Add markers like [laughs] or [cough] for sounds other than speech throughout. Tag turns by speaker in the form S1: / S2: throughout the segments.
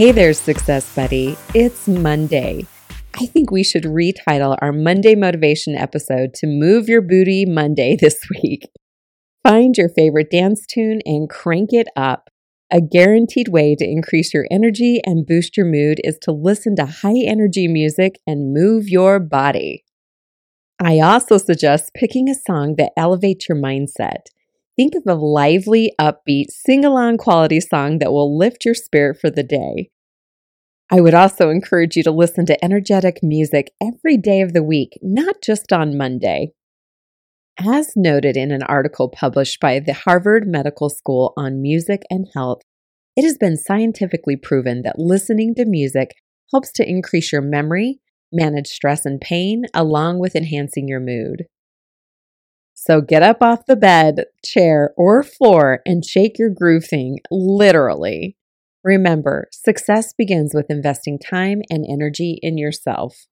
S1: Hey there, Success Buddy. It's Monday. I think we should retitle our Monday Motivation episode to Move Your Booty Monday [laughs] this week. Find your favorite dance tune and crank it up. A guaranteed way to increase your energy and boost your mood is to listen to high energy music and move your body. I also suggest picking a song that elevates your mindset. Think of a lively, upbeat, sing along quality song that will lift your spirit for the day. I would also encourage you to listen to energetic music every day of the week, not just on Monday. As noted in an article published by the Harvard Medical School on music and health, it has been scientifically proven that listening to music helps to increase your memory, manage stress and pain, along with enhancing your mood. So get up off the bed, chair, or floor and shake your groove thing, literally. Remember, success begins with investing time and energy in yourself.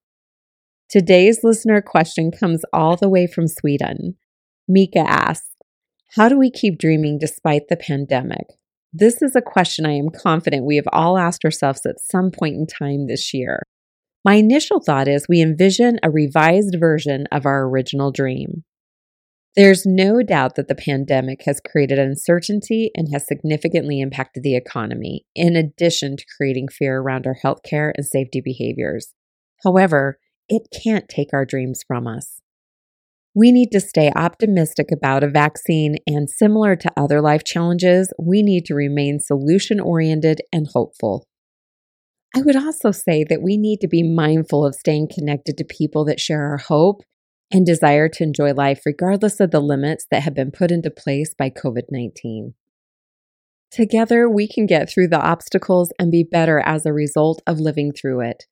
S1: Today's listener question comes all the way from Sweden. Mika asks, How do we keep dreaming despite the pandemic? This is a question I am confident we have all asked ourselves at some point in time this year. My initial thought is we envision a revised version of our original dream. There's no doubt that the pandemic has created uncertainty and has significantly impacted the economy, in addition to creating fear around our healthcare and safety behaviors. However, it can't take our dreams from us. We need to stay optimistic about a vaccine, and similar to other life challenges, we need to remain solution oriented and hopeful. I would also say that we need to be mindful of staying connected to people that share our hope and desire to enjoy life regardless of the limits that have been put into place by COVID 19. Together, we can get through the obstacles and be better as a result of living through it.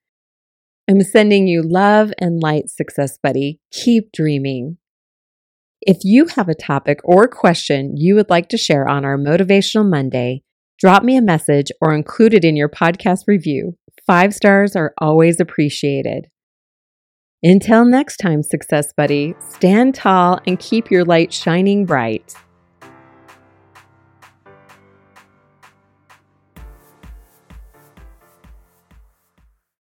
S1: I'm sending you love and light, Success Buddy. Keep dreaming. If you have a topic or question you would like to share on our Motivational Monday, drop me a message or include it in your podcast review. Five stars are always appreciated. Until next time, Success Buddy, stand tall and keep your light shining bright.